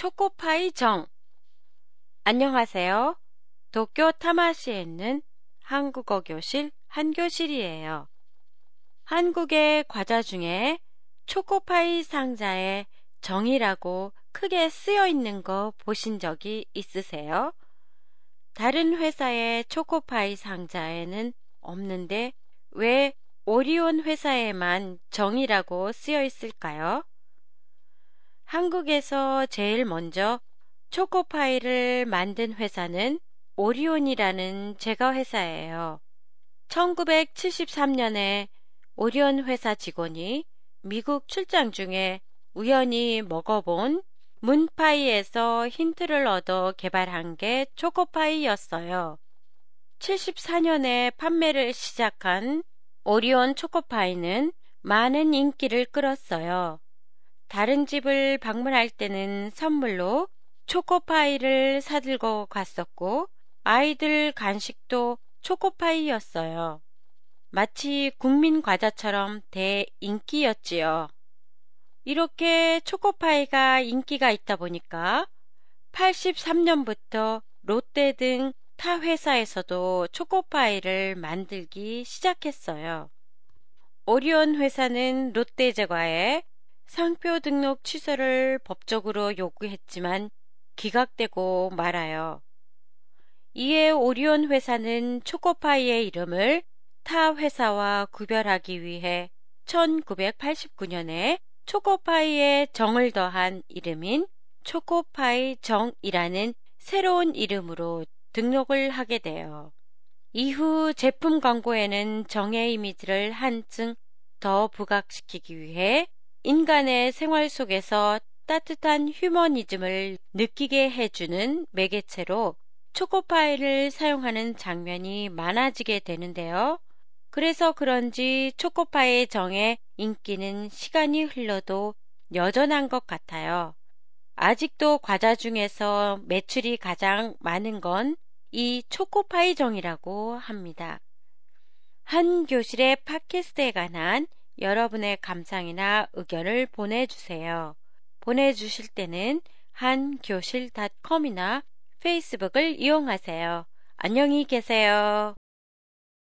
초코파이 정. 안녕하세요. 도쿄 타마시에 있는 한국어 교실 한교실이에요. 한국의 과자 중에 초코파이 상자에 정이라고 크게 쓰여 있는 거 보신 적이 있으세요? 다른 회사의 초코파이 상자에는 없는데 왜 오리온 회사에만 정이라고 쓰여 있을까요? 한국에서 제일 먼저 초코파이를 만든 회사는 오리온이라는 제과 회사예요. 1973년에 오리온 회사 직원이 미국 출장 중에 우연히 먹어본 문파이에서 힌트를 얻어 개발한 게 초코파이였어요. 74년에 판매를 시작한 오리온 초코파이는 많은 인기를 끌었어요. 다른 집을 방문할 때는 선물로 초코파이를 사들고 갔었고, 아이들 간식도 초코파이였어요. 마치 국민 과자처럼 대인기였지요. 이렇게 초코파이가 인기가 있다 보니까 83년부터 롯데 등 타 회사에서도 초코파이를 만들기 시작했어요. 오리온 회사는 롯데제과에 상표 등록 취소를 법적으로 요구했지만 기각되고 말아요. 이에 오리온 회사는 초코파이의 이름을 타 회사와 구별하기 위해 1989년에 초코파이에 정을 더한 이름인 초코파이 정이라는 새로운 이름으로 등록을 하게 돼요. 이후 제품 광고에는 정의 이미지를 한층 더 부각시키기 위해 인간의 생활 속에서 따뜻한 휴머니즘을 느끼게 해주는 매개체로 초코파이를 사용하는 장면이 많아지게 되는데요. 그래서 그런지 초코파이의 정의 인기는 시간이 흘러도 여전한 것 같아요. 아직도 과자 중에서 매출이 가장 많은 건 이 초코파이 정이라고 합니다. 한 교실의 팟캐스트에 관한 여러분의 감상이나 의견을 보내주세요. 보내주실 때는 한교실닷컴이나 페이스북을 이용하세요. 안녕히 계세요.